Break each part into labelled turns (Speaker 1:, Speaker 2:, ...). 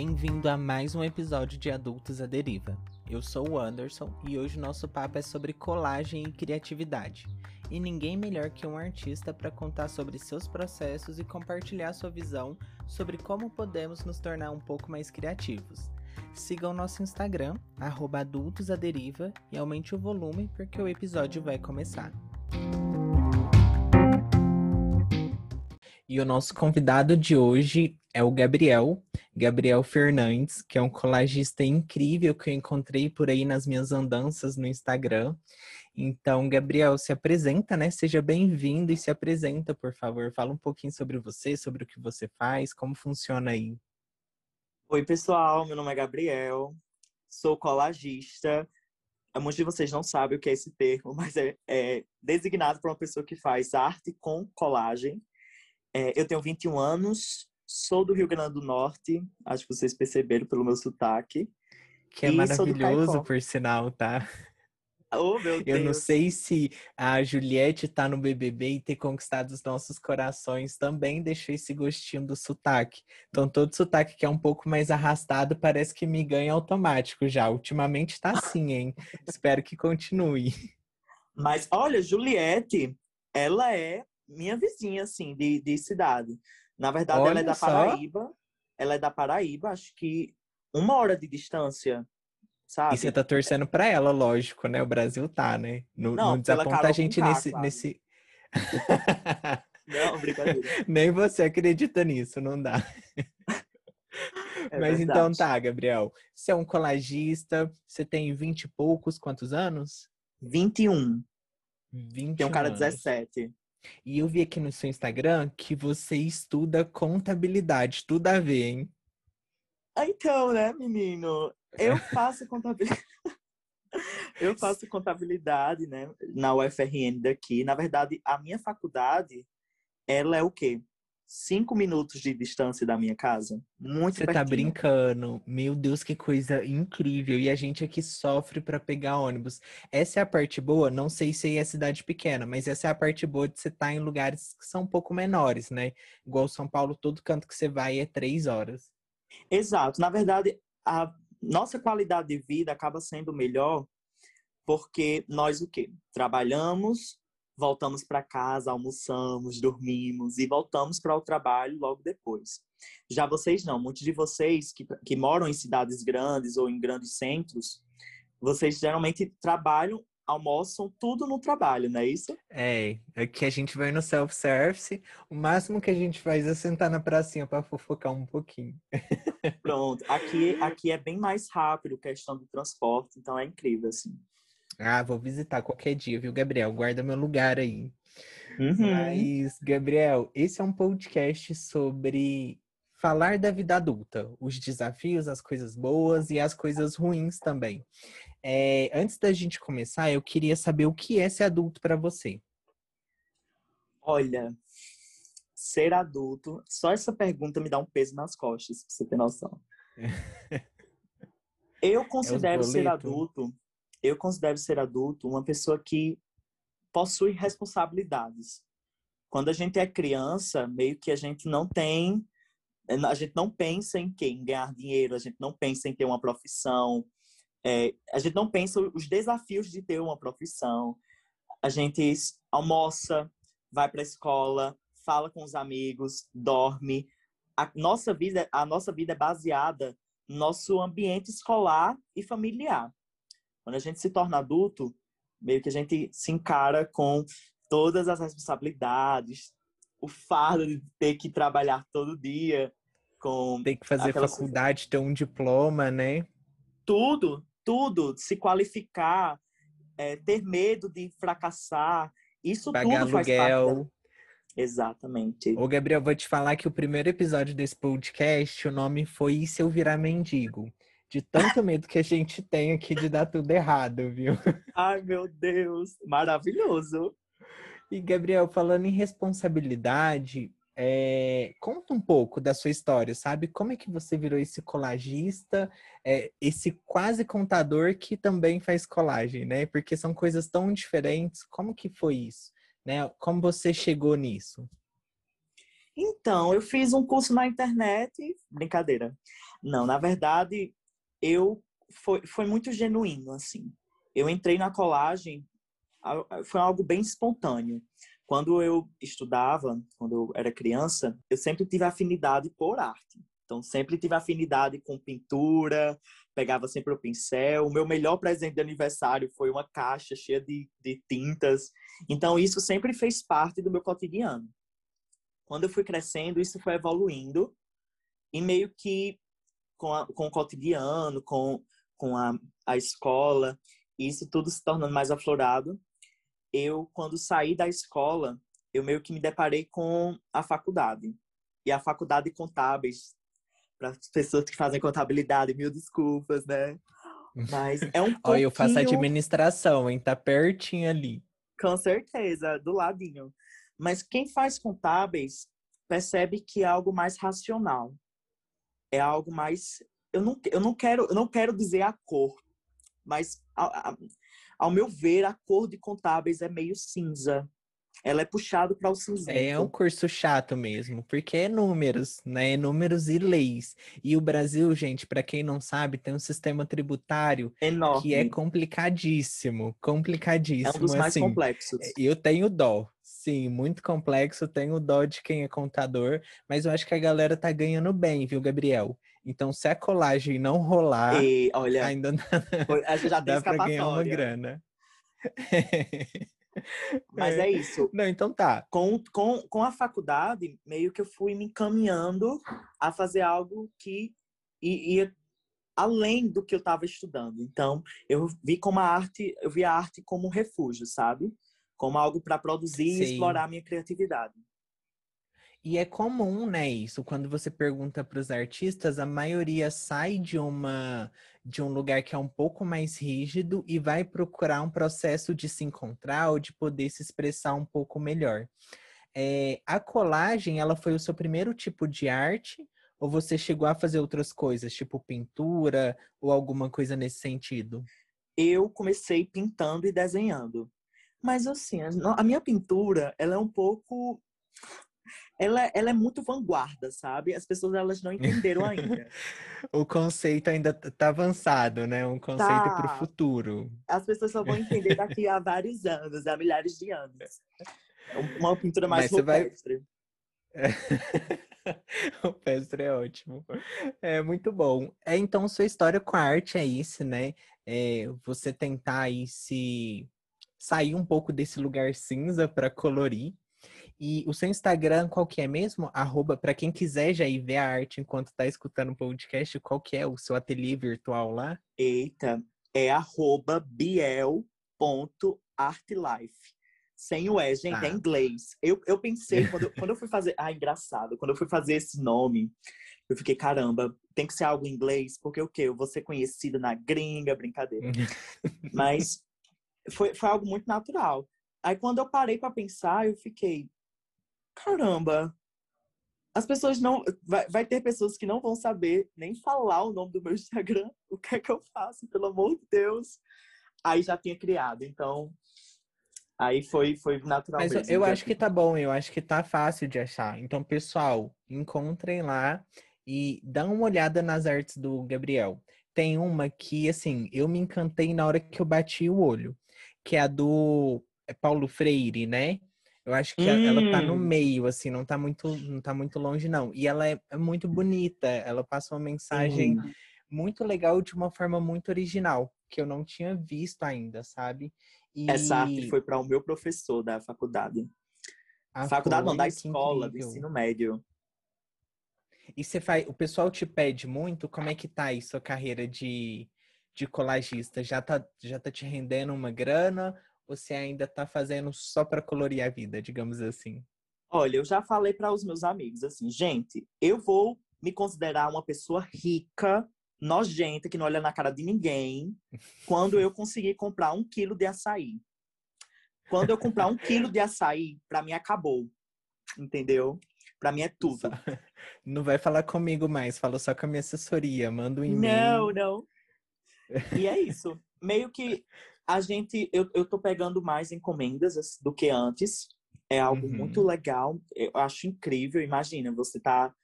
Speaker 1: Bem-vindo a mais um episódio de Adultos à Deriva. Eu sou o Anderson e hoje nosso papo é sobre colagem e criatividade. E ninguém melhor que um artista para contar sobre seus processos e compartilhar sua visão sobre como podemos nos tornar um pouco mais criativos. Siga o nosso Instagram, adultosaderiva, e aumente o volume porque o episódio vai começar. E o nosso convidado de hoje é o Gabriel, Gabriel Fernandes, que é um colagista incrível que eu encontrei por aí nas minhas andanças no Instagram. Então, Gabriel, se apresenta, né? Seja bem-vindo e se apresenta, por favor. Fala um pouquinho sobre você, sobre o que você faz, como funciona aí.
Speaker 2: Oi, pessoal, meu nome é Gabriel, sou colagista. Muitos de vocês não sabem o que é esse termo, mas é, é designado para uma pessoa que faz arte com colagem. É, eu tenho 21 anos, sou do Rio Grande do Norte, acho que vocês perceberam pelo meu sotaque.
Speaker 1: Que é maravilhoso, por sinal, tá?
Speaker 2: Oh, meu Deus.
Speaker 1: Eu não sei se a Juliette tá no BBB e ter conquistado os nossos corações também deixou esse gostinho do sotaque. Então, todo sotaque que é um pouco mais arrastado parece que me ganha automático já. Ultimamente tá assim, hein? Espero que continue.
Speaker 2: Mas, olha, Juliette, ela é minha vizinha, assim, de, de cidade. Na verdade, Olha ela é da Paraíba. Só. Ela é da Paraíba, acho que uma hora de distância, sabe?
Speaker 1: E você tá torcendo pra ela, lógico, né? O Brasil tá, né? Não, não, não desaponta a gente nesse, nesse...
Speaker 2: não, brincadeira.
Speaker 1: Nem você acredita nisso, não dá. É Mas então verdade. então tá, Gabriel. Você é um colagista, você tem vinte e poucos, quantos anos?
Speaker 2: 21. 21 tem um cara de 17.
Speaker 1: E eu vi aqui no seu Instagram que você estuda contabilidade. Tudo a ver, hein?
Speaker 2: Ah, então, né, menino? Eu faço contabilidade. eu faço contabilidade, né, na UFRN daqui. Na verdade, a minha faculdade, ela é o quê? Cinco minutos de distância da minha casa. Muito
Speaker 1: Você tá brincando. Meu Deus, que coisa incrível. E a gente aqui sofre para pegar ônibus. Essa é a parte boa. Não sei se é cidade pequena, mas essa é a parte boa de você estar tá em lugares que são um pouco menores, né? Igual São Paulo, todo canto que você vai é três horas.
Speaker 2: Exato. Na verdade, a nossa qualidade de vida acaba sendo melhor porque nós o quê? Trabalhamos, voltamos para casa, almoçamos, dormimos e voltamos para o trabalho logo depois. Já vocês não, muitos de vocês que, que moram em cidades grandes ou em grandes centros, vocês geralmente trabalham, almoçam tudo no trabalho, não é isso?
Speaker 1: É, aqui a gente vai no self-service, o máximo que a gente faz é sentar na pracinha para fofocar um pouquinho.
Speaker 2: Pronto, aqui, aqui é bem mais rápido questão do transporte, então é incrível, assim.
Speaker 1: Ah, vou visitar qualquer dia, viu, Gabriel? Guarda meu lugar aí.
Speaker 2: Uhum.
Speaker 1: Mas, Gabriel, esse é um podcast sobre falar da vida adulta, os desafios, as coisas boas e as coisas ruins também. É, antes da gente começar, eu queria saber o que é ser adulto para você.
Speaker 2: Olha, ser adulto, só essa pergunta me dá um peso nas costas, pra você ter noção. eu é considero é ser adulto eu considero ser adulto uma pessoa que possui responsabilidades. Quando a gente é criança, meio que a gente não tem, a gente não pensa em quem ganhar dinheiro, a gente não pensa em ter uma profissão, é, a gente não pensa os desafios de ter uma profissão. A gente almoça, vai para a escola, fala com os amigos, dorme. A nossa vida, a nossa vida é baseada no nosso ambiente escolar e familiar. Quando a gente se torna adulto, meio que a gente se encara com todas as responsabilidades, o fardo de ter que trabalhar todo dia, com
Speaker 1: ter que fazer faculdade, ter um diploma, né?
Speaker 2: Tudo, tudo, se qualificar, é, ter medo de fracassar, isso
Speaker 1: Pagar
Speaker 2: tudo
Speaker 1: faz aluguel.
Speaker 2: parte. Exatamente.
Speaker 1: Ô, Gabriel, vou te falar que o primeiro episódio desse podcast, o nome foi E se eu virar mendigo? De tanto medo que a gente tem aqui de dar tudo errado, viu?
Speaker 2: Ai, meu Deus, maravilhoso.
Speaker 1: E, Gabriel, falando em responsabilidade, é, conta um pouco da sua história, sabe? Como é que você virou esse colagista, é, esse quase contador que também faz colagem, né? Porque são coisas tão diferentes. Como que foi isso? Né? Como você chegou nisso?
Speaker 2: Então, eu fiz um curso na internet, brincadeira. Não, na verdade, eu foi, foi muito genuíno, assim. Eu entrei na colagem, foi algo bem espontâneo. Quando eu estudava, quando eu era criança, eu sempre tive afinidade por arte. Então, sempre tive afinidade com pintura, pegava sempre o pincel. O meu melhor presente de aniversário foi uma caixa cheia de, de tintas. Então, isso sempre fez parte do meu cotidiano. Quando eu fui crescendo, isso foi evoluindo. E meio que com, a, com o cotidiano, com, com a, a escola, isso tudo se tornando mais aflorado. Eu, quando saí da escola, eu meio que me deparei com a faculdade. E a faculdade de contábeis, para as pessoas que fazem contabilidade, mil desculpas, né? Mas é um pouquinho...
Speaker 1: Olha, eu faço administração, hein? Tá pertinho ali.
Speaker 2: Com certeza, do ladinho. Mas quem faz contábeis percebe que é algo mais racional. É algo mais. Eu não, eu não, quero, eu não quero dizer a cor, mas a, a, ao meu ver, a cor de contábeis é meio cinza. Ela é puxado para o cinzento.
Speaker 1: É um curso chato mesmo, porque é números, né? É números e leis. E o Brasil, gente, para quem não sabe, tem um sistema tributário
Speaker 2: Enorme.
Speaker 1: que é complicadíssimo, complicadíssimo. É
Speaker 2: um dos mais
Speaker 1: assim,
Speaker 2: complexos.
Speaker 1: Eu tenho dó, sim, muito complexo. Tenho dó de quem é contador, mas eu acho que a galera tá ganhando bem, viu, Gabriel? Então, se a colagem não rolar,
Speaker 2: e, olha,
Speaker 1: ainda
Speaker 2: já dá
Speaker 1: para ganhar uma grana.
Speaker 2: Mas é. é isso.
Speaker 1: Não, então tá.
Speaker 2: Com, com, com a faculdade, meio que eu fui me encaminhando a fazer algo que ia além do que eu estava estudando. Então, eu vi como a arte, eu vi a arte como um refúgio, sabe? Como algo para produzir Sim. e explorar a minha criatividade.
Speaker 1: E é comum, né, isso, quando você pergunta para os artistas, a maioria sai de uma de um lugar que é um pouco mais rígido e vai procurar um processo de se encontrar ou de poder se expressar um pouco melhor. É, a colagem, ela foi o seu primeiro tipo de arte ou você chegou a fazer outras coisas, tipo pintura ou alguma coisa nesse sentido?
Speaker 2: Eu comecei pintando e desenhando. Mas assim, a minha pintura, ela é um pouco ela, ela é muito vanguarda, sabe? As pessoas elas não entenderam ainda.
Speaker 1: o conceito ainda tá avançado, né? Um conceito tá. para o futuro.
Speaker 2: As pessoas só vão entender daqui a vários anos, há milhares de anos. Uma pintura mais Mas rupestre.
Speaker 1: Vai... rupestre é ótimo. É muito bom. É, então, sua história com a arte é isso, né? É, você tentar aí se sair um pouco desse lugar cinza para colorir e o seu Instagram, qual que é mesmo? Arroba, para quem quiser já ir ver a arte enquanto tá escutando o podcast, qual que é o seu ateliê virtual lá?
Speaker 2: Eita, é arroba biel.artlife. Sem o E, gente, é ah. é inglês. Eu, eu pensei, quando eu, quando eu fui fazer... Ah, engraçado. Quando eu fui fazer esse nome, eu fiquei, caramba, tem que ser algo em inglês, porque o quê? Eu vou ser conhecida na gringa, brincadeira. Mas foi, foi algo muito natural. Aí quando eu parei para pensar, eu fiquei, caramba, as pessoas não. Vai, vai, ter pessoas que não vão saber nem falar o nome do meu Instagram. O que é que eu faço, pelo amor de Deus? Aí já tinha criado, então. Aí foi, foi natural.
Speaker 1: Mas mesmo, eu acho que tá bom, eu acho que tá fácil de achar. Então, pessoal, encontrem lá e dá uma olhada nas artes do Gabriel. Tem uma que, assim, eu me encantei na hora que eu bati o olho, que é a do Paulo Freire, né? Eu acho que hum. ela tá no hum. meio, assim, não tá muito, não tá muito longe, não. E ela é, é muito bonita, ela passa uma mensagem hum. muito legal de uma forma muito original, que eu não tinha visto ainda, sabe?
Speaker 2: E... Essa arte foi para o meu professor da faculdade. Ah, faculdade foi? não, da escola, do ensino médio.
Speaker 1: E você faz, o pessoal te pede muito, como é que tá aí sua carreira de, de colagista? Já tá, já tá te rendendo uma grana você ainda está fazendo só para colorir a vida, digamos assim?
Speaker 2: Olha, eu já falei para os meus amigos assim, gente, eu vou me considerar uma pessoa rica, nojenta, que não olha na cara de ninguém, quando eu conseguir comprar um quilo de açaí. Quando eu comprar um quilo de açaí, para mim acabou. Entendeu? Para mim é tudo.
Speaker 1: Não vai falar comigo mais, fala só com a minha assessoria, manda um e-mail.
Speaker 2: Não, não. E é isso. Meio que a gente, eu, eu tô pegando mais encomendas do que antes. É algo uhum. muito legal. Eu acho incrível. Imagina, você tá.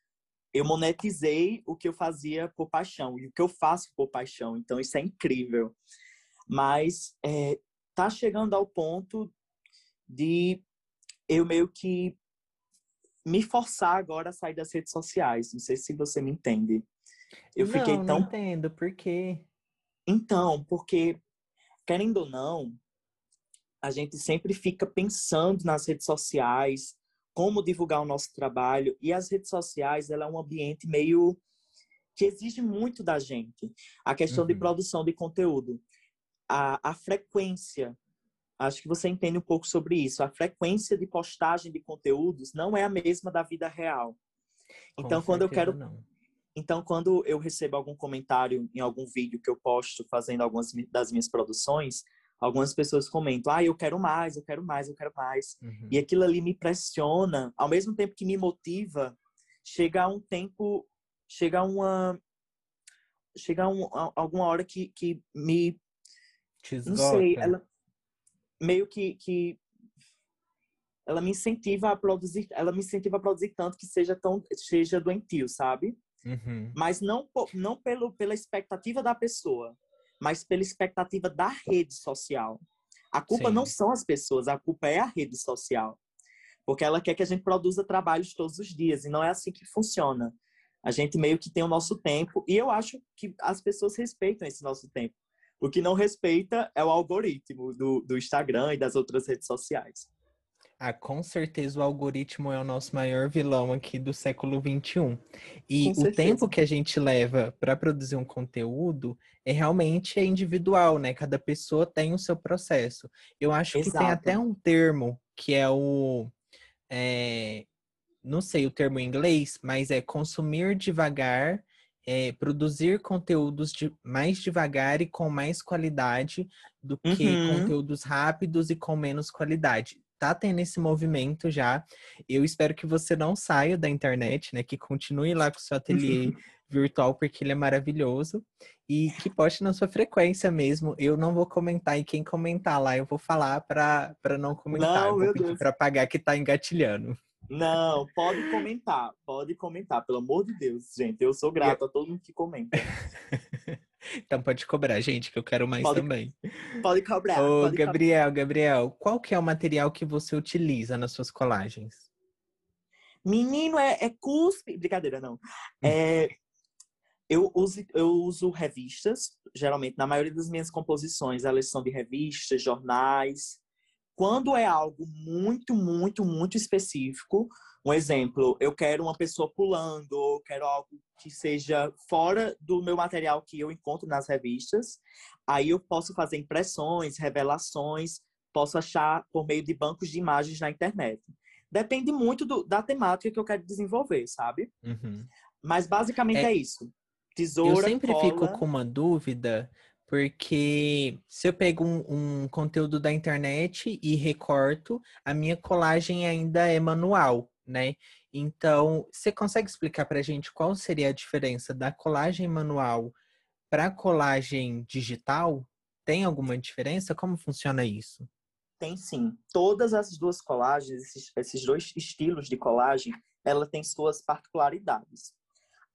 Speaker 2: Eu monetizei o que eu fazia por paixão e o que eu faço por paixão. Então, isso é incrível. Mas é, tá chegando ao ponto de eu meio que me forçar agora a sair das redes sociais. Não sei se você me entende.
Speaker 1: Eu não, fiquei tão. Não entendo, por quê?
Speaker 2: Então, porque, querendo ou não, a gente sempre fica pensando nas redes sociais, como divulgar o nosso trabalho, e as redes sociais, ela é um ambiente meio que exige muito da gente. A questão uhum. de produção de conteúdo, a, a frequência, acho que você entende um pouco sobre isso. A frequência de postagem de conteúdos não é a mesma da vida real. Então, Com quando eu quero não. Então, quando eu recebo algum comentário em algum vídeo que eu posto fazendo algumas das minhas produções, algumas pessoas comentam, ah, eu quero mais, eu quero mais, eu quero mais. Uhum. E aquilo ali me pressiona, ao mesmo tempo que me motiva, chega a um tempo, chega a uma chega a, um, a alguma hora que, que me não sei, ela meio que, que ela me incentiva a produzir, ela me incentiva a produzir tanto que seja tão seja doentio, sabe? Uhum. Mas não não pelo pela expectativa da pessoa, mas pela expectativa da rede social. A culpa Sim. não são as pessoas, a culpa é a rede social. Porque ela quer que a gente produza trabalhos todos os dias, e não é assim que funciona. A gente meio que tem o nosso tempo, e eu acho que as pessoas respeitam esse nosso tempo. O que não respeita é o algoritmo do, do Instagram e das outras redes sociais.
Speaker 1: Ah, com certeza o algoritmo é o nosso maior vilão aqui do século XXI. E o tempo que a gente leva para produzir um conteúdo é realmente é individual, né? Cada pessoa tem o seu processo. Eu acho Exato. que tem até um termo que é o. É, não sei o termo em inglês, mas é consumir devagar, é, produzir conteúdos de, mais devagar e com mais qualidade do que uhum. conteúdos rápidos e com menos qualidade tá tendo esse movimento já. Eu espero que você não saia da internet, né? Que continue lá com o seu ateliê virtual, porque ele é maravilhoso. E que poste na sua frequência mesmo. Eu não vou comentar, e quem comentar lá, eu vou falar para não comentar. Não, eu vou pedir para pagar que tá engatilhando.
Speaker 2: Não, pode comentar, pode comentar, pelo amor de Deus, gente. Eu sou grato a todo mundo que comenta.
Speaker 1: Então pode cobrar, gente, que eu quero mais
Speaker 2: pode,
Speaker 1: também.
Speaker 2: Pode cobrar.
Speaker 1: Ô,
Speaker 2: pode
Speaker 1: Gabriel,
Speaker 2: cobrar.
Speaker 1: Gabriel, qual que é o material que você utiliza nas suas colagens?
Speaker 2: Menino, é, é cuspe. Brincadeira, não. É, eu, uso, eu uso revistas, geralmente, na maioria das minhas composições, elas são de revistas, jornais. Quando é algo muito, muito, muito específico, um exemplo, eu quero uma pessoa pulando, ou quero algo que seja fora do meu material que eu encontro nas revistas. Aí eu posso fazer impressões, revelações, posso achar por meio de bancos de imagens na internet. Depende muito do, da temática que eu quero desenvolver, sabe? Uhum. Mas basicamente é, é, isso. Tesoura,
Speaker 1: Eu sempre
Speaker 2: cola...
Speaker 1: fico com uma dúvida, porque se eu pego um, um conteúdo da internet e recorto, a minha colagem ainda é manual né? Então, você consegue explicar para a gente qual seria a diferença da colagem manual para a colagem digital? Tem alguma diferença? Como funciona isso?
Speaker 2: Tem sim. Todas as duas colagens, esses, esses dois estilos de colagem, ela tem suas particularidades.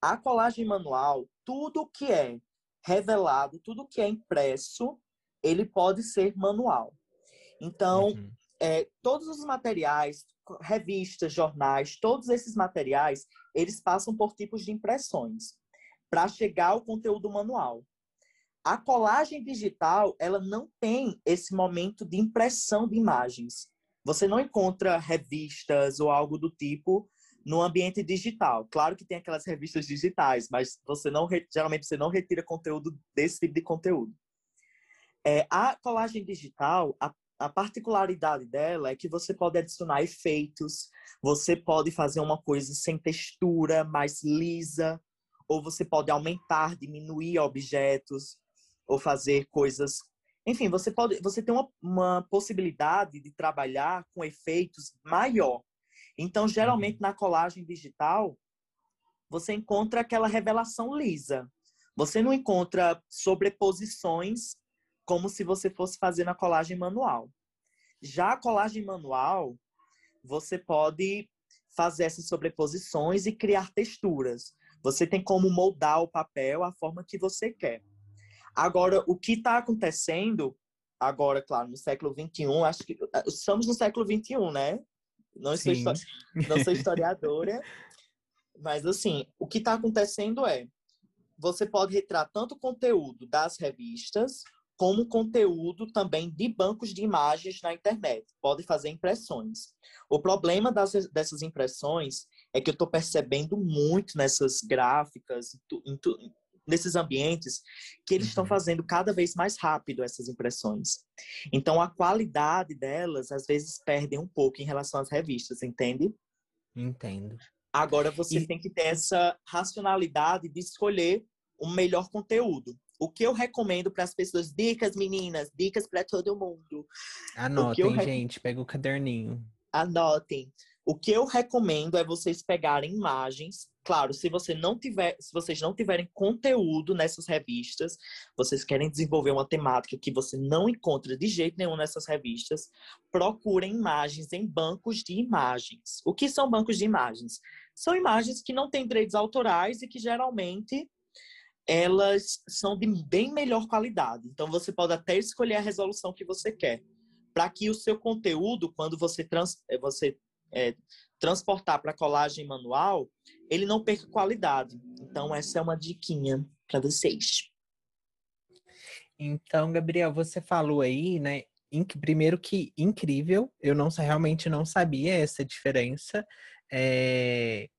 Speaker 2: A colagem manual, tudo que é revelado, tudo que é impresso, ele pode ser manual. Então, uhum. É, todos os materiais, revistas, jornais, todos esses materiais, eles passam por tipos de impressões para chegar ao conteúdo manual. A colagem digital, ela não tem esse momento de impressão de imagens. Você não encontra revistas ou algo do tipo no ambiente digital. Claro que tem aquelas revistas digitais, mas você não geralmente você não retira conteúdo desse tipo de conteúdo. É, a colagem digital, a a particularidade dela é que você pode adicionar efeitos, você pode fazer uma coisa sem textura, mais lisa, ou você pode aumentar, diminuir objetos, ou fazer coisas. Enfim, você pode, você tem uma, uma possibilidade de trabalhar com efeitos maior. Então, geralmente uhum. na colagem digital, você encontra aquela revelação lisa. Você não encontra sobreposições como se você fosse fazer na colagem manual. Já a colagem manual, você pode fazer essas sobreposições e criar texturas. Você tem como moldar o papel a forma que você quer. Agora, o que está acontecendo agora, claro, no século XXI, acho que eh, estamos no século XXI, né? Não sou, não sou historiadora, mas assim, o que está acontecendo é você pode retirar tanto conteúdo das revistas como conteúdo também de bancos de imagens na internet. Pode fazer impressões. O problema das, dessas impressões é que eu estou percebendo muito nessas gráficas, nesses ambientes, que eles estão uhum. fazendo cada vez mais rápido essas impressões. Então, a qualidade delas, às vezes, perde um pouco em relação às revistas, entende?
Speaker 1: Entendo.
Speaker 2: Agora, você e... tem que ter essa racionalidade de escolher o melhor conteúdo. O que eu recomendo para as pessoas, dicas meninas, dicas para todo mundo.
Speaker 1: Anotem, gente, pega o caderninho.
Speaker 2: Anotem. O que eu recomendo é vocês pegarem imagens. Claro, se você não tiver, se vocês não tiverem conteúdo nessas revistas, vocês querem desenvolver uma temática que você não encontra de jeito nenhum nessas revistas, procurem imagens em bancos de imagens. O que são bancos de imagens? São imagens que não têm direitos autorais e que geralmente elas são de bem melhor qualidade. Então você pode até escolher a resolução que você quer, para que o seu conteúdo, quando você, trans, eh, você é, transportar para colagem manual, ele não perca qualidade. Então essa é uma diquinha para vocês.
Speaker 1: Então, Gabriel, você falou aí, né? Primeiro que incrível, eu não realmente não sabia essa diferença. É...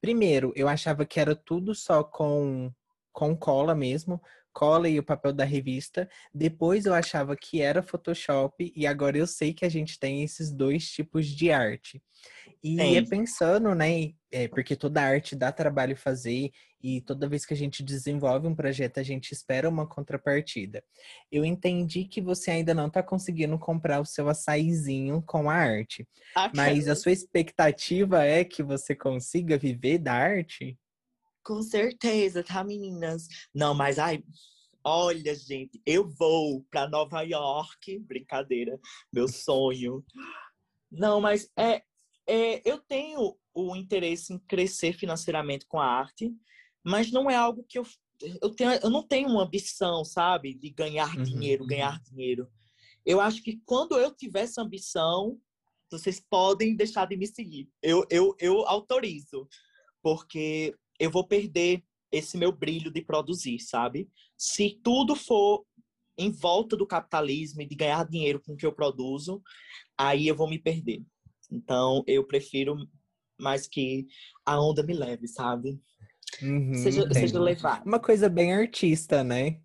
Speaker 1: Primeiro, eu achava que era tudo só com com cola mesmo, cola e o papel da revista. Depois eu achava que era Photoshop e agora eu sei que a gente tem esses dois tipos de arte. E é pensando, né, é, porque toda arte dá trabalho fazer e toda vez que a gente desenvolve um projeto, a gente espera uma contrapartida. Eu entendi que você ainda não está conseguindo comprar o seu açaizinho com a arte, ah, mas a sua expectativa é que você consiga viver da arte?
Speaker 2: Com certeza, tá, meninas? Não, mas ai, olha, gente, eu vou para Nova York, brincadeira, meu sonho. Não, mas é, é, eu tenho o interesse em crescer financeiramente com a arte, mas não é algo que eu eu, tenho, eu não tenho uma ambição, sabe, de ganhar uhum. dinheiro, ganhar uhum. dinheiro. Eu acho que quando eu tiver essa ambição, vocês podem deixar de me seguir. Eu, eu, eu autorizo, porque eu vou perder esse meu brilho de produzir, sabe? Se tudo for em volta do capitalismo e de ganhar dinheiro com o que eu produzo, aí eu vou me perder. Então, eu prefiro mais que a onda me leve, sabe?
Speaker 1: Uhum, seja, seja levar. Uma coisa bem artista, né?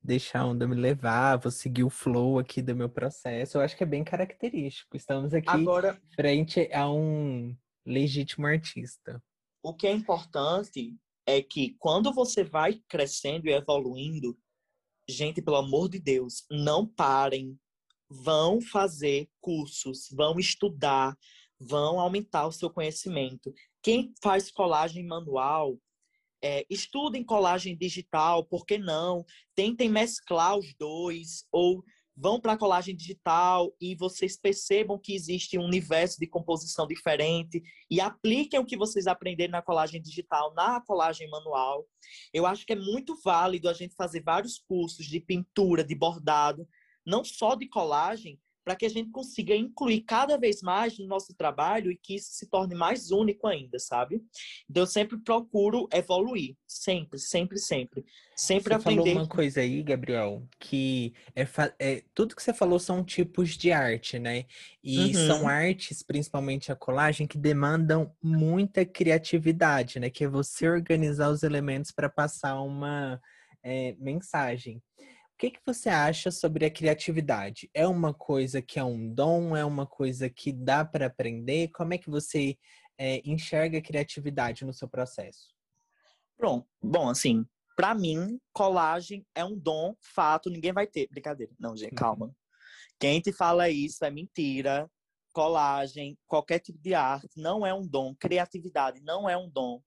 Speaker 1: Deixar a onda me levar, vou seguir o flow aqui do meu processo. Eu acho que é bem característico. Estamos aqui Agora, frente a um legítimo artista
Speaker 2: o que é importante é que quando você vai crescendo e evoluindo, gente, pelo amor de Deus, não parem. Vão fazer cursos, vão estudar, vão aumentar o seu conhecimento. Quem faz colagem manual, é, estudem colagem digital, por que não? Tentem mesclar os dois, ou vão para a colagem digital e vocês percebam que existe um universo de composição diferente e apliquem o que vocês aprenderam na colagem digital na colagem manual. Eu acho que é muito válido a gente fazer vários cursos de pintura, de bordado, não só de colagem, para que a gente consiga incluir cada vez mais no nosso trabalho e que isso se torne mais único ainda, sabe? Então eu sempre procuro evoluir, sempre, sempre, sempre. Sempre
Speaker 1: você
Speaker 2: aprender.
Speaker 1: falou uma coisa aí, Gabriel, que é, é, tudo que você falou são tipos de arte, né? E uhum. são artes, principalmente a colagem, que demandam muita criatividade, né? Que é você organizar os elementos para passar uma é, mensagem. O que, que você acha sobre a criatividade? É uma coisa que é um dom? É uma coisa que dá para aprender? Como é que você é, enxerga a criatividade no seu processo?
Speaker 2: Bom, bom, assim, para mim, colagem é um dom, fato, ninguém vai ter. Brincadeira. Não, gente, calma. Uhum. Quem te fala isso é mentira. Colagem, qualquer tipo de arte, não é um dom. Criatividade não é um dom.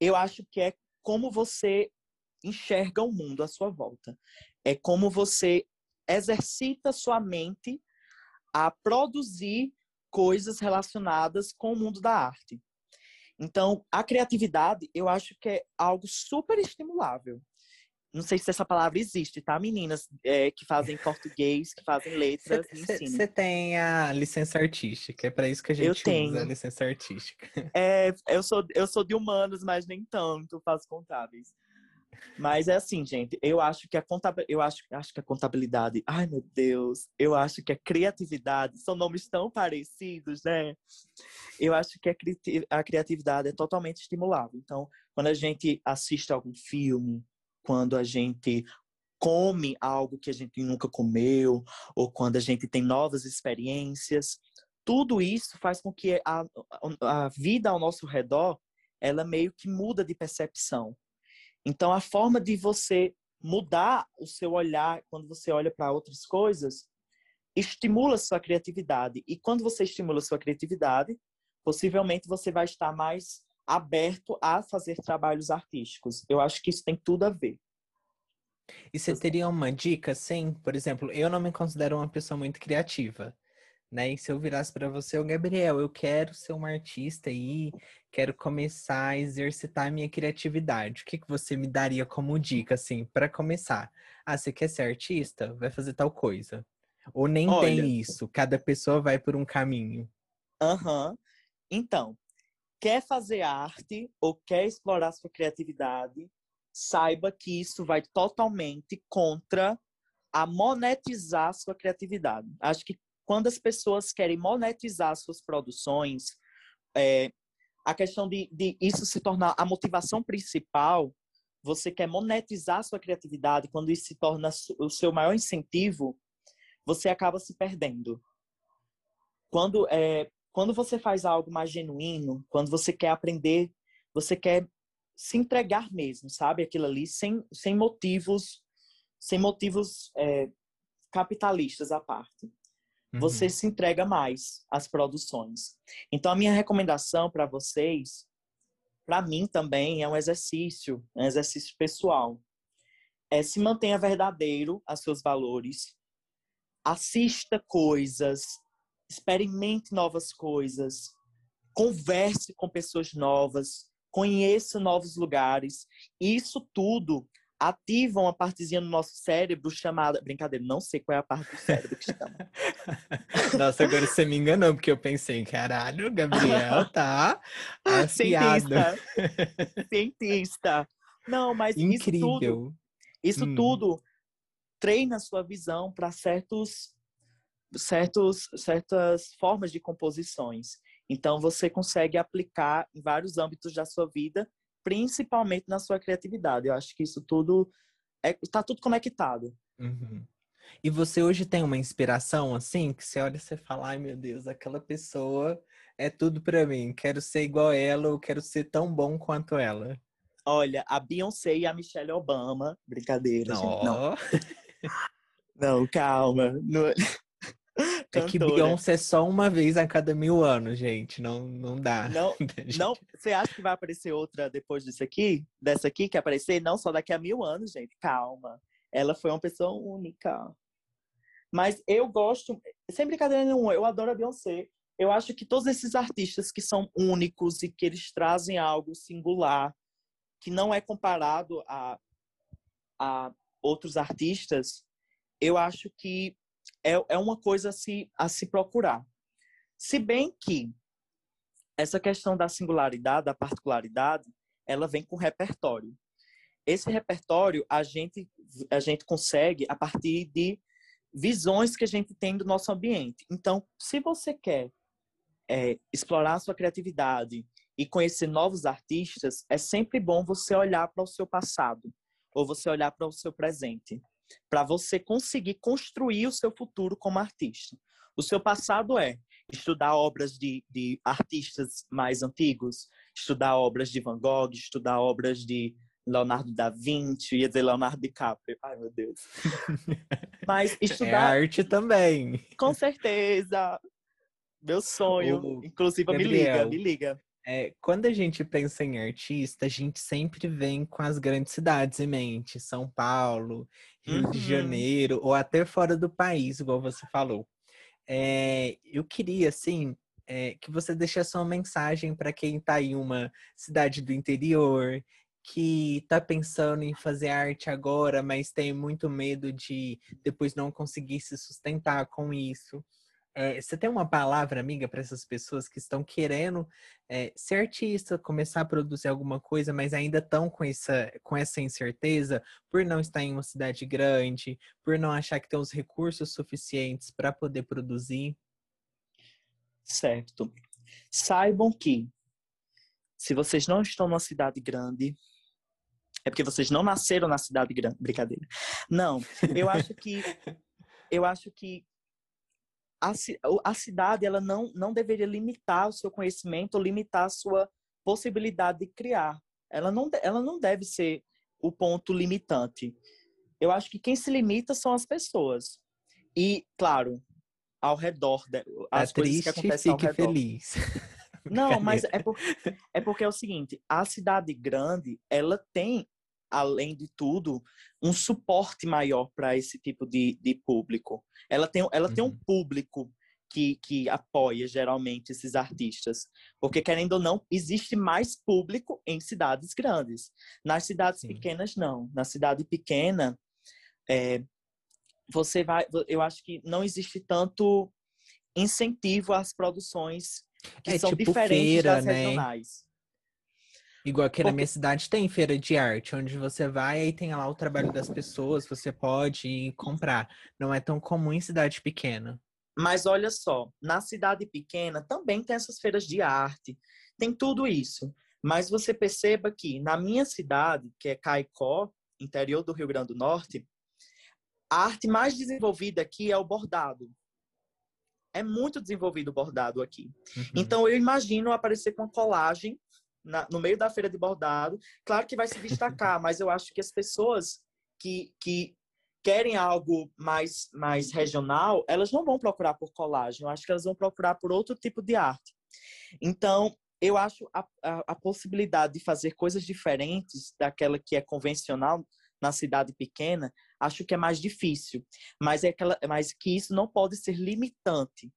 Speaker 2: Eu acho que é como você enxerga o mundo à sua volta é como você exercita sua mente a produzir coisas relacionadas com o mundo da arte. Então, a criatividade, eu acho que é algo super estimulável. Não sei se essa palavra existe, tá, meninas é, que fazem português, que fazem letras,
Speaker 1: Você tem a licença artística, é para isso que a gente
Speaker 2: eu
Speaker 1: usa
Speaker 2: tenho.
Speaker 1: a licença artística.
Speaker 2: É, eu sou, eu sou de humanos, mas nem tanto, faço contábeis. Mas é assim, gente, eu acho que a contabilidade, eu acho, acho que a contabilidade, ai meu Deus, eu acho que a criatividade, são nomes tão parecidos, né? Eu acho que a criatividade é totalmente estimulável. Então, quando a gente assiste algum filme, quando a gente come algo que a gente nunca comeu, ou quando a gente tem novas experiências, tudo isso faz com que a, a vida ao nosso redor ela meio que muda de percepção. Então, a forma de você mudar o seu olhar quando você olha para outras coisas estimula sua criatividade. E quando você estimula sua criatividade, possivelmente você vai estar mais aberto a fazer trabalhos artísticos. Eu acho que isso tem tudo a ver.
Speaker 1: E você teria uma dica, sim? Por exemplo, eu não me considero uma pessoa muito criativa né? E se eu virasse para você, o Gabriel, eu quero ser um artista e quero começar a exercitar a minha criatividade. O que, que você me daria como dica, assim, para começar? Ah, você quer ser artista? Vai fazer tal coisa. Ou nem Olha, tem isso, cada pessoa vai por um caminho.
Speaker 2: Aham. Uhum. Então, quer fazer arte ou quer explorar sua criatividade, saiba que isso vai totalmente contra a monetizar sua criatividade. Acho que quando as pessoas querem monetizar suas produções, é, a questão de, de isso se tornar a motivação principal, você quer monetizar sua criatividade, quando isso se torna o seu maior incentivo, você acaba se perdendo. Quando, é, quando você faz algo mais genuíno, quando você quer aprender, você quer se entregar mesmo, sabe? Aquilo ali, sem, sem motivos, sem motivos é, capitalistas à parte você uhum. se entrega mais às produções. Então, a minha recomendação para vocês, para mim também, é um exercício, um exercício pessoal. É se mantenha verdadeiro a seus valores, assista coisas, experimente novas coisas, converse com pessoas novas, conheça novos lugares. Isso tudo ativam uma partezinha no nosso cérebro chamada. Brincadeira, não sei qual é a parte do cérebro que chama.
Speaker 1: Nossa, agora você me enganou, porque eu pensei, caralho, Gabriel tá
Speaker 2: Cientista. Cientista. Não, mas
Speaker 1: Incrível.
Speaker 2: isso tudo. Isso hum. tudo treina a sua visão para certos, certos, certas formas de composições. Então, você consegue aplicar em vários âmbitos da sua vida principalmente na sua criatividade. Eu acho que isso tudo está é, tudo conectado.
Speaker 1: Uhum. E você hoje tem uma inspiração assim que você olha e você fala, ai meu Deus, aquela pessoa é tudo para mim. Quero ser igual a ela, ou quero ser tão bom quanto ela.
Speaker 2: Olha, a Beyoncé e a Michelle Obama, brincadeira, não. Gente, não. não, calma. Não...
Speaker 1: É que Beyoncé é só uma vez a cada mil anos, gente. Não, não dá.
Speaker 2: Não, não. Você acha que vai aparecer outra depois disso aqui? Dessa aqui que aparecer? Não, só daqui a mil anos, gente. Calma. Ela foi uma pessoa única. Mas eu gosto, sem brincadeira nenhuma, eu adoro a Beyoncé. Eu acho que todos esses artistas que são únicos e que eles trazem algo singular, que não é comparado a, a outros artistas, eu acho que é, é uma coisa a se, a se procurar. Se bem que essa questão da singularidade, da particularidade, ela vem com repertório. Esse repertório a gente, a gente consegue a partir de visões que a gente tem do nosso ambiente. Então, se você quer é, explorar a sua criatividade e conhecer novos artistas, é sempre bom você olhar para o seu passado ou você olhar para o seu presente para você conseguir construir o seu futuro como artista. O seu passado é estudar obras de, de artistas mais antigos, estudar obras de Van Gogh, estudar obras de Leonardo da Vinci, ia dizer Leonardo DiCaprio. Ai, meu Deus. Mas é estudar.
Speaker 1: É arte também.
Speaker 2: Com certeza. Meu sonho. O... Inclusive, Gabriel, me liga, me liga.
Speaker 1: É, quando a gente pensa em artista, a gente sempre vem com as grandes cidades em mente. São Paulo, Rio uhum. de Janeiro, ou até fora do país, igual você falou. É, eu queria, assim, é, que você deixe a sua mensagem para quem está em uma cidade do interior, que está pensando em fazer arte agora, mas tem muito medo de depois não conseguir se sustentar com isso. É, você tem uma palavra, amiga, para essas pessoas que estão querendo é, ser artista, começar a produzir alguma coisa, mas ainda estão com essa, com essa incerteza por não estar em uma cidade grande, por não achar que tem os recursos suficientes para poder produzir?
Speaker 2: Certo. Saibam que se vocês não estão numa cidade grande, é porque vocês não nasceram na cidade grande. Brincadeira. Não, eu acho que eu acho que a, a cidade ela não, não deveria limitar o seu conhecimento, limitar a sua possibilidade de criar. Ela não, ela não deve ser o ponto limitante. Eu acho que quem se limita são as pessoas. E, claro, ao redor, de,
Speaker 1: as tá coisas que acontecem ao redor. feliz.
Speaker 2: Não, mas é, por, é porque é o seguinte, a cidade grande, ela tem além de tudo, um suporte maior para esse tipo de, de público. Ela tem, ela uhum. tem um uhum. público que, que apoia geralmente esses artistas. Porque, querendo ou não, existe mais público em cidades grandes. Nas cidades Sim. pequenas, não. Na cidade pequena, é, você vai. Eu acho que não existe tanto incentivo às produções que é, são tipo diferentes feira, das né? regionais.
Speaker 1: Igual aqui Porque... na minha cidade tem feira de arte, onde você vai e tem lá o trabalho das pessoas, você pode comprar. Não é tão comum em cidade pequena.
Speaker 2: Mas olha só, na cidade pequena também tem essas feiras de arte, tem tudo isso. Mas você perceba que na minha cidade, que é Caicó, interior do Rio Grande do Norte, a arte mais desenvolvida aqui é o bordado. É muito desenvolvido o bordado aqui. Uhum. Então eu imagino aparecer com uma colagem na, no meio da feira de bordado. Claro que vai se destacar, mas eu acho que as pessoas que, que querem algo mais, mais regional, elas não vão procurar por colagem, eu acho que elas vão procurar por outro tipo de arte. Então, eu acho a, a, a possibilidade de fazer coisas diferentes daquela que é convencional na cidade pequena, acho que é mais difícil. Mas é aquela, mas que isso não pode ser limitante.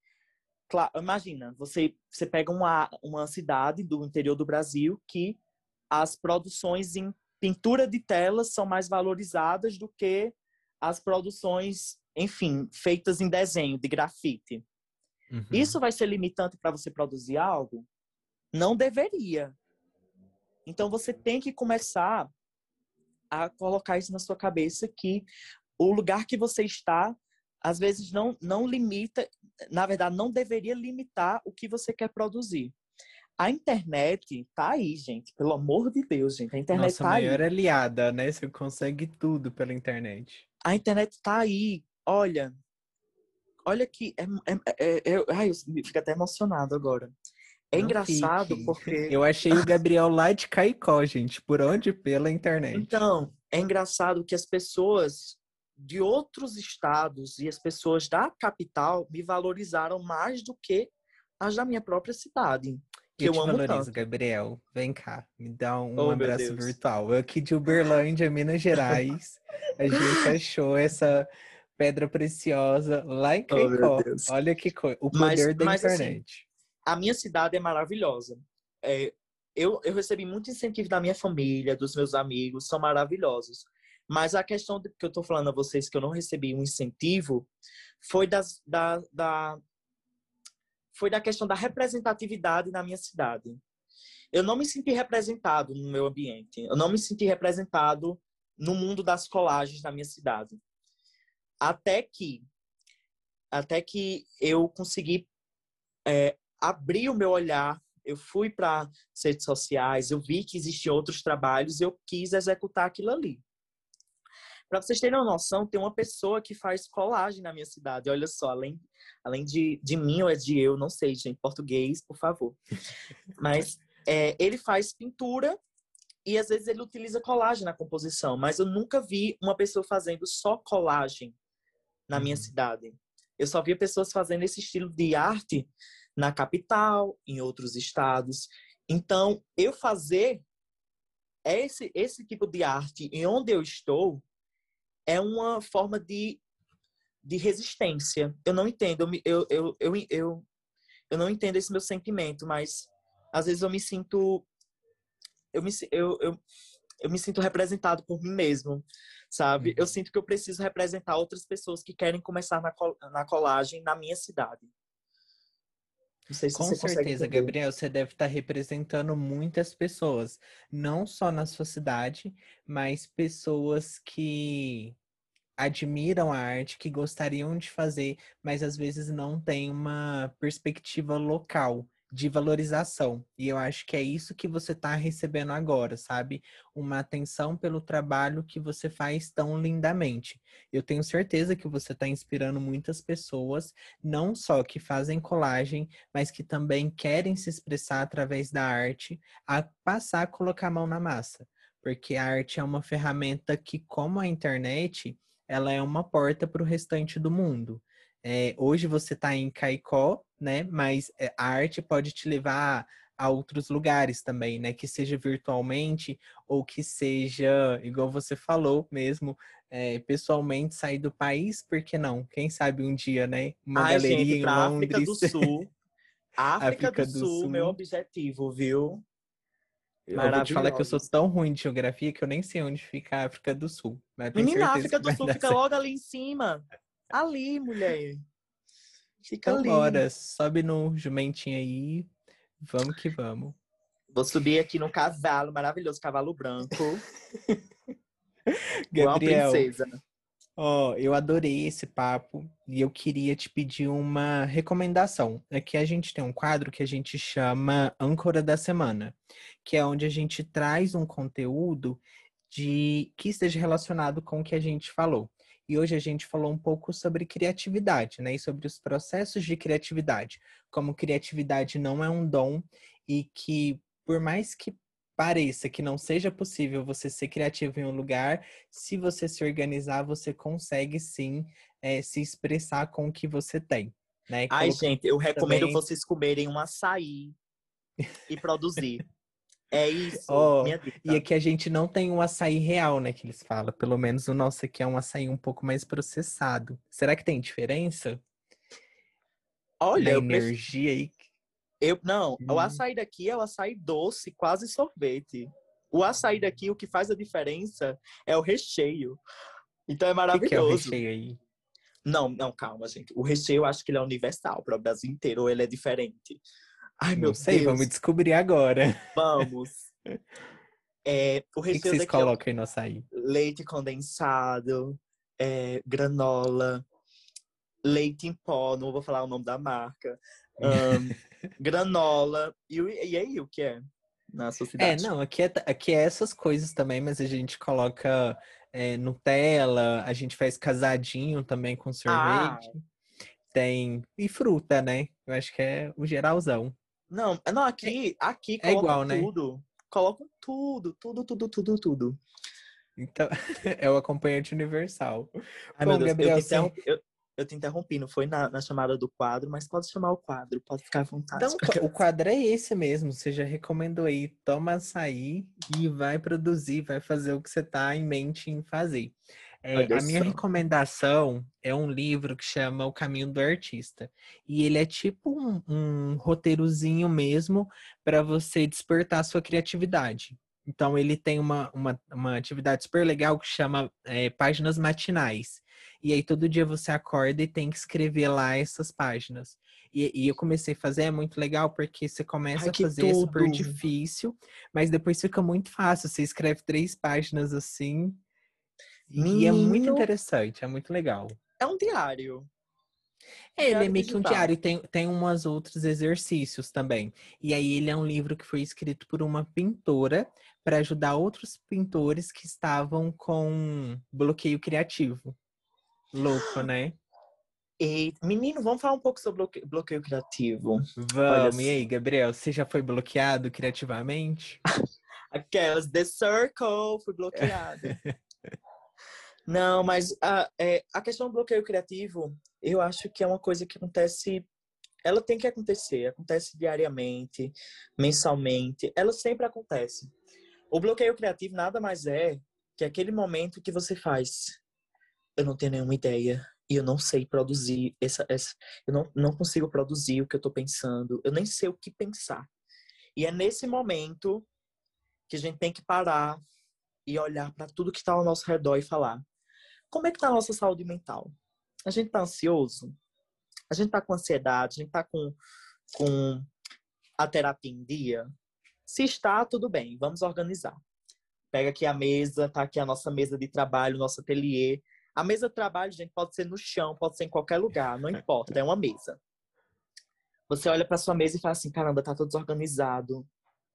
Speaker 2: Claro, imagina, você, você pega uma, uma cidade do interior do Brasil que as produções em pintura de telas são mais valorizadas do que as produções, enfim, feitas em desenho, de grafite. Uhum. Isso vai ser limitante para você produzir algo? Não deveria. Então você tem que começar a colocar isso na sua cabeça que o lugar que você está às vezes não não limita na verdade, não deveria limitar o que você quer produzir. A internet tá aí, gente. Pelo amor de Deus, gente. A internet
Speaker 1: Nossa
Speaker 2: tá
Speaker 1: maior aliada, né? Você consegue tudo pela internet.
Speaker 2: A internet tá aí. Olha, olha que é, é, é, é, ai, eu fico até emocionado agora. É Não engraçado fique. porque
Speaker 1: eu achei o Gabriel lá de Caicó, gente. Por onde? Pela internet.
Speaker 2: Então, é engraçado que as pessoas de outros estados e as pessoas da capital me valorizaram mais do que as da minha própria cidade. Que eu, eu amo valorizo, tanto.
Speaker 1: Gabriel. Vem cá, me dá um oh, abraço virtual. Eu aqui de Uberlândia, Minas Gerais, a gente achou essa pedra preciosa lá em Caicó. Oh, Olha que coisa. O poder mas, da mas, assim, internet. Assim,
Speaker 2: a minha cidade é maravilhosa. É, eu, eu recebi muito incentivo da minha família, dos meus amigos, são maravilhosos. Mas a questão que eu estou falando a vocês que eu não recebi um incentivo foi das, da, da, foi da questão da representatividade na minha cidade. Eu não me senti representado no meu ambiente. Eu não me senti representado no mundo das colagens na minha cidade. Até que, até que eu consegui é, abrir o meu olhar. Eu fui para redes sociais, eu vi que existiam outros trabalhos, eu quis executar aquilo ali. Para vocês terem uma noção, tem uma pessoa que faz colagem na minha cidade. Olha só, além, além de, de mim ou é de eu, não sei, gente, português, por favor. Mas é, ele faz pintura e às vezes ele utiliza colagem na composição, mas eu nunca vi uma pessoa fazendo só colagem na minha uhum. cidade. Eu só via pessoas fazendo esse estilo de arte na capital, em outros estados. Então, eu fazer esse, esse tipo de arte em onde eu estou é uma forma de, de resistência. Eu não entendo. Eu, eu, eu, eu, eu não entendo esse meu sentimento, mas às vezes eu me sinto eu me, eu, eu, eu me sinto representado por mim mesmo, sabe? Eu uhum. sinto que eu preciso representar outras pessoas que querem começar na, col na colagem na minha cidade.
Speaker 1: Não sei se Com certeza, Gabriel, você deve estar representando muitas pessoas, não só na sua cidade, mas pessoas que admiram a arte, que gostariam de fazer, mas às vezes não têm uma perspectiva local de valorização. E eu acho que é isso que você está recebendo agora, sabe? Uma atenção pelo trabalho que você faz tão lindamente. Eu tenho certeza que você está inspirando muitas pessoas, não só que fazem colagem, mas que também querem se expressar através da arte, a passar a colocar a mão na massa. Porque a arte é uma ferramenta que, como a internet, ela é uma porta para o restante do mundo. É, hoje você está em Caicó, né? Mas é, a arte pode te levar a outros lugares também, né? Que seja virtualmente ou que seja, igual você falou mesmo, é, pessoalmente sair do país, por que não? Quem sabe um dia, né?
Speaker 2: Uma Ai, galeria gente, em Londres. África do Sul. África, África do, do, Sul, Sul, meu objetivo, viu?
Speaker 1: Eu vou te falar que eu sou tão ruim de geografia que eu nem sei onde fica a África do Sul.
Speaker 2: Menina, a África do Sul fica certo. logo ali em cima. Ali, mulher.
Speaker 1: Fica então, ali. Bora, sobe no jumentinho aí. Vamos que vamos.
Speaker 2: Vou subir aqui no cavalo maravilhoso, cavalo branco.
Speaker 1: Gabriel, princesa. Ó, eu adorei esse papo e eu queria te pedir uma recomendação. Aqui a gente tem um quadro que a gente chama Âncora da Semana, que é onde a gente traz um conteúdo de que esteja relacionado com o que a gente falou. E hoje a gente falou um pouco sobre criatividade, né? E sobre os processos de criatividade. Como criatividade não é um dom e que, por mais que pareça que não seja possível você ser criativo em um lugar, se você se organizar, você consegue sim é, se expressar com o que você tem. Né?
Speaker 2: Ai, gente, eu recomendo também... vocês comerem um açaí e produzir. É isso,
Speaker 1: oh, E aqui a gente não tem um açaí real, né, que eles falam. Pelo menos o nosso aqui é um açaí um pouco mais processado. Será que tem diferença?
Speaker 2: Olha,
Speaker 1: a energia aí.
Speaker 2: Eu não, hum. o açaí daqui é o açaí doce, quase sorvete. O açaí daqui, o que faz a diferença é o recheio. Então é maravilhoso. O que, que é o
Speaker 1: recheio aí?
Speaker 2: Não, não, calma, gente. O recheio eu acho que ele é universal para o Brasil inteiro, ou ele é diferente.
Speaker 1: Ai, meu Não sei, Deus. vamos descobrir agora.
Speaker 2: Vamos. É, o
Speaker 1: recheio que, que vocês daqui colocam aí no açaí?
Speaker 2: Leite condensado, é, granola, leite em pó, não vou falar o nome da marca, um, granola, e, e aí o que é na sua é, cidade?
Speaker 1: É, não, aqui é, aqui é essas coisas também, mas a gente coloca é, Nutella, a gente faz casadinho também com sorvete. Ah. Tem. E fruta, né? Eu acho que é o geralzão.
Speaker 2: Não, não aqui, aqui é igual, né? tudo. Colocam tudo, tudo, tudo, tudo, tudo.
Speaker 1: Então, é o acompanhante universal.
Speaker 2: Ai, Bom, Deus, Gabriel, eu, te interrompi, eu, eu, te interrompi, não foi na, na, chamada do quadro, mas pode chamar o quadro, pode ficar à vontade.
Speaker 1: Então, o quadro é esse mesmo, você já recomendou aí, toma açaí e vai produzir, vai fazer o que você tá em mente em fazer. É, a minha recomendação é um livro que chama O Caminho do Artista. E ele é tipo um, um roteirozinho mesmo para você despertar a sua criatividade. Então, ele tem uma, uma, uma atividade super legal que chama é, Páginas Matinais. E aí, todo dia você acorda e tem que escrever lá essas páginas. E, e eu comecei a fazer, é muito legal, porque você começa Ai, a fazer tudo. super difícil, mas depois fica muito fácil. Você escreve três páginas assim, Menino... E é muito interessante, é muito legal.
Speaker 2: É um diário.
Speaker 1: É, ele é meio que um diário, tem, tem umas outros exercícios também. E aí ele é um livro que foi escrito por uma pintora para ajudar outros pintores que estavam com bloqueio criativo. Louco, né?
Speaker 2: E, menino, vamos falar um pouco sobre bloqueio, bloqueio criativo.
Speaker 1: Vamos, Olha... e aí, Gabriel, você já foi bloqueado criativamente?
Speaker 2: Aquelas, The Circle, fui bloqueado. Não, mas a, é, a questão do bloqueio criativo, eu acho que é uma coisa que acontece. Ela tem que acontecer, acontece diariamente, mensalmente, ela sempre acontece. O bloqueio criativo nada mais é que aquele momento que você faz. Eu não tenho nenhuma ideia. e eu não sei produzir essa, essa eu não, não consigo produzir o que eu tô pensando, eu nem sei o que pensar. E é nesse momento que a gente tem que parar e olhar para tudo que está ao nosso redor e falar: como é que tá a nossa saúde mental? A gente tá ansioso? A gente tá com ansiedade? A gente tá com, com a terapia em dia? Se está, tudo bem, vamos organizar. Pega aqui a mesa, tá aqui a nossa mesa de trabalho, nosso ateliê. A mesa de trabalho, gente, pode ser no chão, pode ser em qualquer lugar, não importa, é uma mesa. Você olha para sua mesa e fala assim: caramba, tá tudo desorganizado.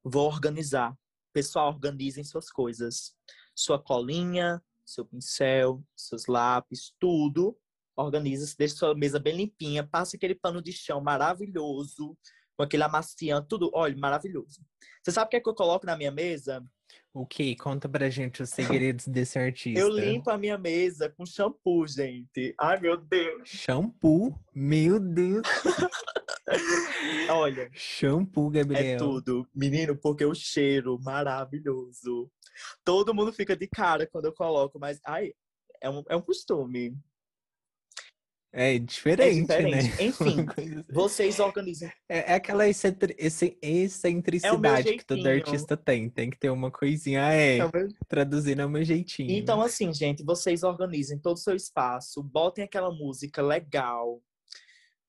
Speaker 2: Vou organizar. Pessoal, organizem suas coisas. Sua colinha, seu pincel, seus lápis, tudo. Organiza-se, deixa sua mesa bem limpinha, passa aquele pano de chão maravilhoso, com aquele amaciante, tudo, olha, maravilhoso. Você sabe o que é que eu coloco na minha mesa?
Speaker 1: O que? Conta pra gente os segredos desse artista.
Speaker 2: Eu limpo a minha mesa com shampoo, gente. Ai, meu Deus.
Speaker 1: Shampoo? Meu Deus.
Speaker 2: Olha.
Speaker 1: Shampoo, Gabriel.
Speaker 2: É tudo. Menino, porque o cheiro maravilhoso. Todo mundo fica de cara quando eu coloco, mas ai, é um, é um costume.
Speaker 1: É diferente, é diferente. né?
Speaker 2: Enfim, assim. vocês organizam.
Speaker 1: É, é aquela excentricidade é que todo artista tem. Tem que ter uma coisinha, ah, é, é meu... traduzindo é o meu jeitinho.
Speaker 2: Então, assim, gente, vocês organizem todo o seu espaço, botem aquela música legal,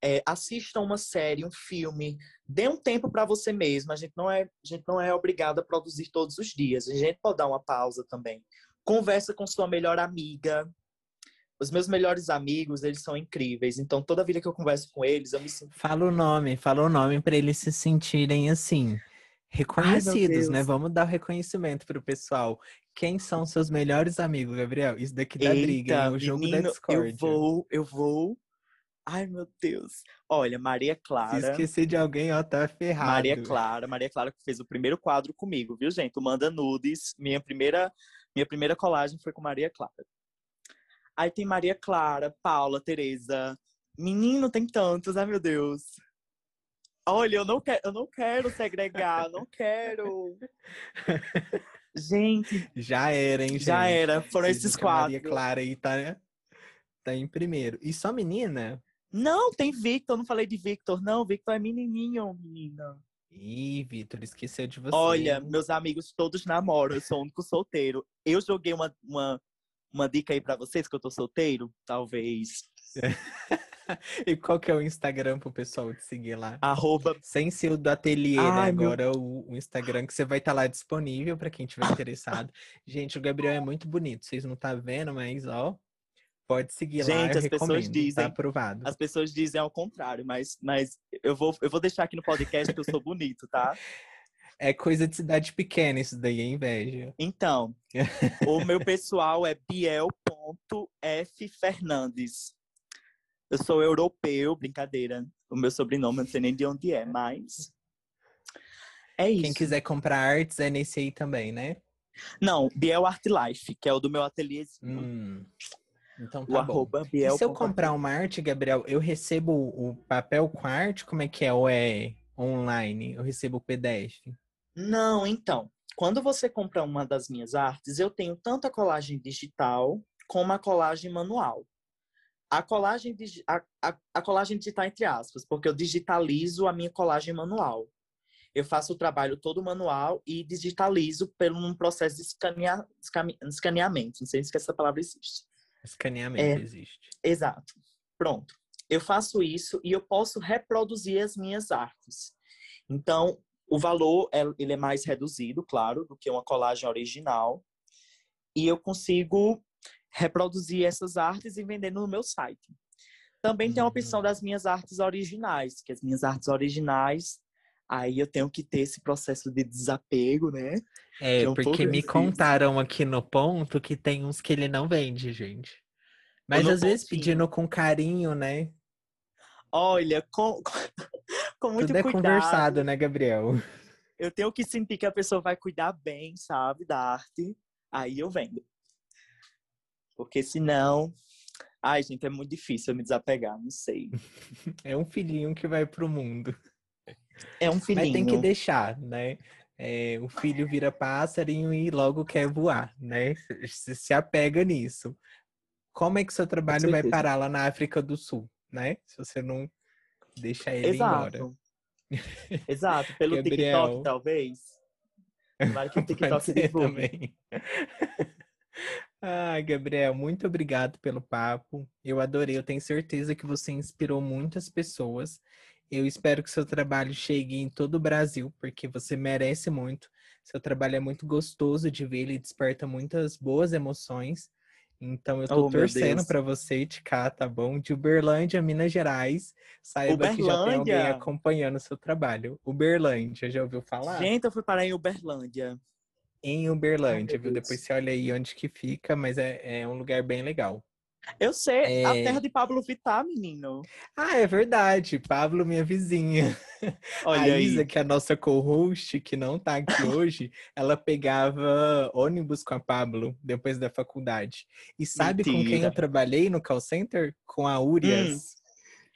Speaker 2: é, assistam uma série, um filme, dê um tempo para você mesmo. A gente não é, a gente não é obrigado a produzir todos os dias. A gente pode dar uma pausa também. Conversa com sua melhor amiga, os meus melhores amigos, eles são incríveis. Então, toda vida que eu converso com eles, eu me sinto.
Speaker 1: Fala o nome, fala o nome para eles se sentirem assim. Reconhecidos, Ai, né? Vamos dar o reconhecimento pro pessoal. Quem são seus melhores amigos, Gabriel? Isso daqui dá Eita, briga, é o jogo menino, da Discord.
Speaker 2: Eu vou, eu vou. Ai, meu Deus. Olha, Maria Clara.
Speaker 1: Se esquecer de alguém, ó, tá ferrado.
Speaker 2: Maria Clara, Maria Clara que fez o primeiro quadro comigo, viu, gente? O Manda Nudes. Minha primeira, minha primeira colagem foi com Maria Clara. Aí tem Maria Clara, Paula, Tereza. Menino, tem tantos, ai meu Deus. Olha, eu não quero, eu não quero segregar, não quero. Gente.
Speaker 1: Já era, hein, gente?
Speaker 2: Já era. Foram esses quatro.
Speaker 1: Maria Clara aí tá, tá em primeiro. E só menina?
Speaker 2: Não, tem Victor. Não falei de Victor, não. Victor é menininho, menina.
Speaker 1: Ih, Vitor, esqueceu de você.
Speaker 2: Olha, meus amigos todos namoram, eu sou o único solteiro. Eu joguei uma, uma, uma dica aí para vocês que eu tô solteiro, talvez.
Speaker 1: e qual que é o Instagram pro pessoal te seguir lá?
Speaker 2: Arroba...
Speaker 1: Sem ser o do ateliê, né? Ai, né? Agora meu... o, o, Instagram que você vai estar tá lá disponível para quem tiver interessado. Gente, o Gabriel é muito bonito. Vocês não tá vendo, mas ó, pode seguir
Speaker 2: Gente,
Speaker 1: lá.
Speaker 2: Gente, as pessoas
Speaker 1: tá
Speaker 2: dizem.
Speaker 1: Tá aprovado.
Speaker 2: As pessoas dizem ao contrário, mas, mas eu, vou, eu vou deixar aqui no podcast que eu sou bonito, tá?
Speaker 1: É coisa de cidade pequena isso daí, é inveja.
Speaker 2: Então, o meu pessoal é biel.f Fernandes. Eu sou europeu, brincadeira. O meu sobrenome eu não sei nem de onde é, mas. É isso.
Speaker 1: Quem quiser comprar artes é nesse aí também, né?
Speaker 2: Não, Biel Art Life, que é o do meu ateliê.
Speaker 1: Hum, então tá
Speaker 2: o
Speaker 1: bom.
Speaker 2: Biel.
Speaker 1: E se eu comprar uma arte, Gabriel, eu recebo o papel com arte? Como é que é? Ou é online? Eu recebo o PDF?
Speaker 2: Não, então. Quando você compra uma das minhas artes, eu tenho tanto a colagem digital como a colagem manual. A colagem, a, a, a colagem digital, entre aspas, porque eu digitalizo a minha colagem manual. Eu faço o trabalho todo manual e digitalizo pelo um processo de escanea, escaneamento. Não sei se essa palavra existe.
Speaker 1: Escaneamento é, existe.
Speaker 2: Exato. Pronto. Eu faço isso e eu posso reproduzir as minhas artes. Então, o valor é, ele é mais reduzido, claro, do que uma colagem original. E eu consigo reproduzir essas artes e vender no meu site. Também tem a opção das minhas artes originais, que as minhas artes originais, aí eu tenho que ter esse processo de desapego, né?
Speaker 1: É, é um porque me contaram aqui no ponto que tem uns que ele não vende, gente. Mas às vezes pedindo com carinho, né?
Speaker 2: Olha, com, com muito
Speaker 1: Tudo é
Speaker 2: cuidado.
Speaker 1: conversado, né, Gabriel?
Speaker 2: Eu tenho que sentir que a pessoa vai cuidar bem, sabe, da arte. Aí eu vendo. Porque senão. Ai, gente, é muito difícil eu me desapegar, não sei.
Speaker 1: É um filhinho que vai pro mundo.
Speaker 2: É um filhinho.
Speaker 1: Mas tem que deixar, né? É, o filho vira passarinho e logo quer voar, né? Se, se apega nisso. como é que seu trabalho vai parar lá na África do Sul, né? Se você não deixa ele Exato. embora.
Speaker 2: Exato, pelo Gabriel. TikTok, talvez. Vai que o TikTok também.
Speaker 1: Ah, Gabriel, muito obrigado pelo papo. Eu adorei, eu tenho certeza que você inspirou muitas pessoas. Eu espero que seu trabalho chegue em todo o Brasil, porque você merece muito. Seu trabalho é muito gostoso de ver, ele desperta muitas boas emoções. Então eu tô oh, torcendo para você, Ticá, tá bom? De Uberlândia, Minas Gerais. Saiba Uberlândia. que já tem alguém acompanhando o seu trabalho. Uberlândia, já ouviu falar?
Speaker 2: Gente, eu fui parar em Uberlândia.
Speaker 1: Em Uberlândia, Ai, viu? Depois você olha aí onde que fica, mas é, é um lugar bem legal.
Speaker 2: Eu sei, é... a terra de Pablo Vittar, menino.
Speaker 1: Ah, é verdade. Pablo, minha vizinha. Olha a Isa, que é a nossa co-host, que não tá aqui hoje, ela pegava ônibus com a Pablo depois da faculdade. E sabe Mentira. com quem eu trabalhei no call center? Com a Urias. Hum.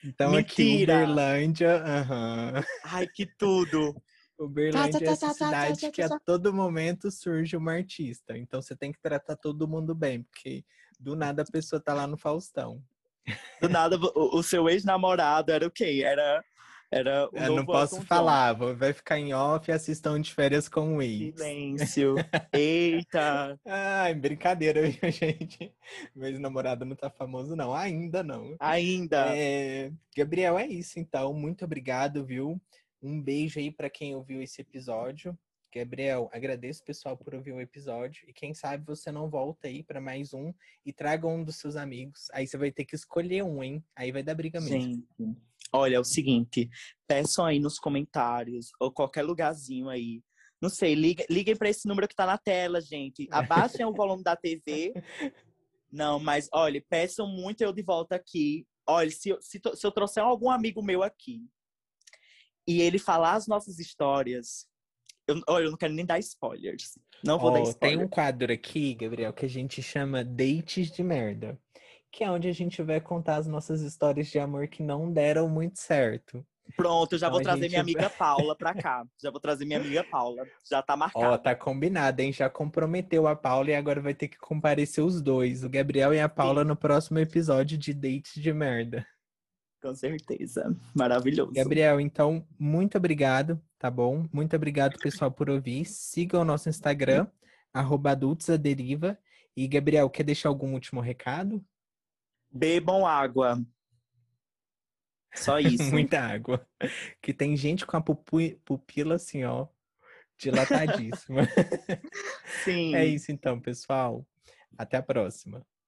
Speaker 1: Então Mentira. aqui em Uberlândia, uhum.
Speaker 2: Ai, que tudo!
Speaker 1: Uberlândia tá, tá, é essa tá, cidade que a todo momento surge uma artista. Então você tem que tratar todo mundo bem, porque do nada a pessoa tá lá no Faustão.
Speaker 2: Do nada, o, o seu ex-namorado era o quê? Era. Era o
Speaker 1: Eu não posso falar, vai ficar em off e assistam de férias com o ex.
Speaker 2: Silêncio. Eita!
Speaker 1: Ai, brincadeira, viu, gente? Meu ex-namorado não tá famoso, não. Ainda não.
Speaker 2: Ainda.
Speaker 1: É... Gabriel, é isso então. Muito obrigado, viu? Um beijo aí para quem ouviu esse episódio. Gabriel, agradeço pessoal por ouvir o episódio e quem sabe você não volta aí para mais um e traga um dos seus amigos. Aí você vai ter que escolher um, hein? Aí vai dar briga mesmo.
Speaker 2: Sim. Olha, é o seguinte, peçam aí nos comentários ou qualquer lugarzinho aí. Não sei, liguem, liguem para esse número que tá na tela, gente. Abaixem o volume da TV. Não, mas olha, peçam muito eu de volta aqui. Olha, se, se, se eu trouxer algum amigo meu aqui e ele falar as nossas histórias, eu, olha, eu não quero nem dar spoilers. Não vou oh, dar spoilers.
Speaker 1: Tem um quadro aqui, Gabriel, que a gente chama Dates de Merda. Que é onde a gente vai contar as nossas histórias de amor que não deram muito certo.
Speaker 2: Pronto, eu já então vou trazer minha amiga Paula pra cá. Já vou trazer minha amiga Paula. Já tá marcado. Ó,
Speaker 1: tá combinado, hein? Já comprometeu a Paula e agora vai ter que comparecer os dois, o Gabriel e a Paula, Sim. no próximo episódio de Dates de Merda.
Speaker 2: Com certeza. Maravilhoso.
Speaker 1: Gabriel, então, muito obrigado, tá bom? Muito obrigado, pessoal, por ouvir. Sigam o nosso Instagram, arroba adultosaderiva. E, Gabriel, quer deixar algum último recado?
Speaker 2: Bebam água. Só isso.
Speaker 1: Muita água. Que tem gente com a pupila assim, ó, dilatadíssima.
Speaker 2: Sim.
Speaker 1: É isso então, pessoal. Até a próxima.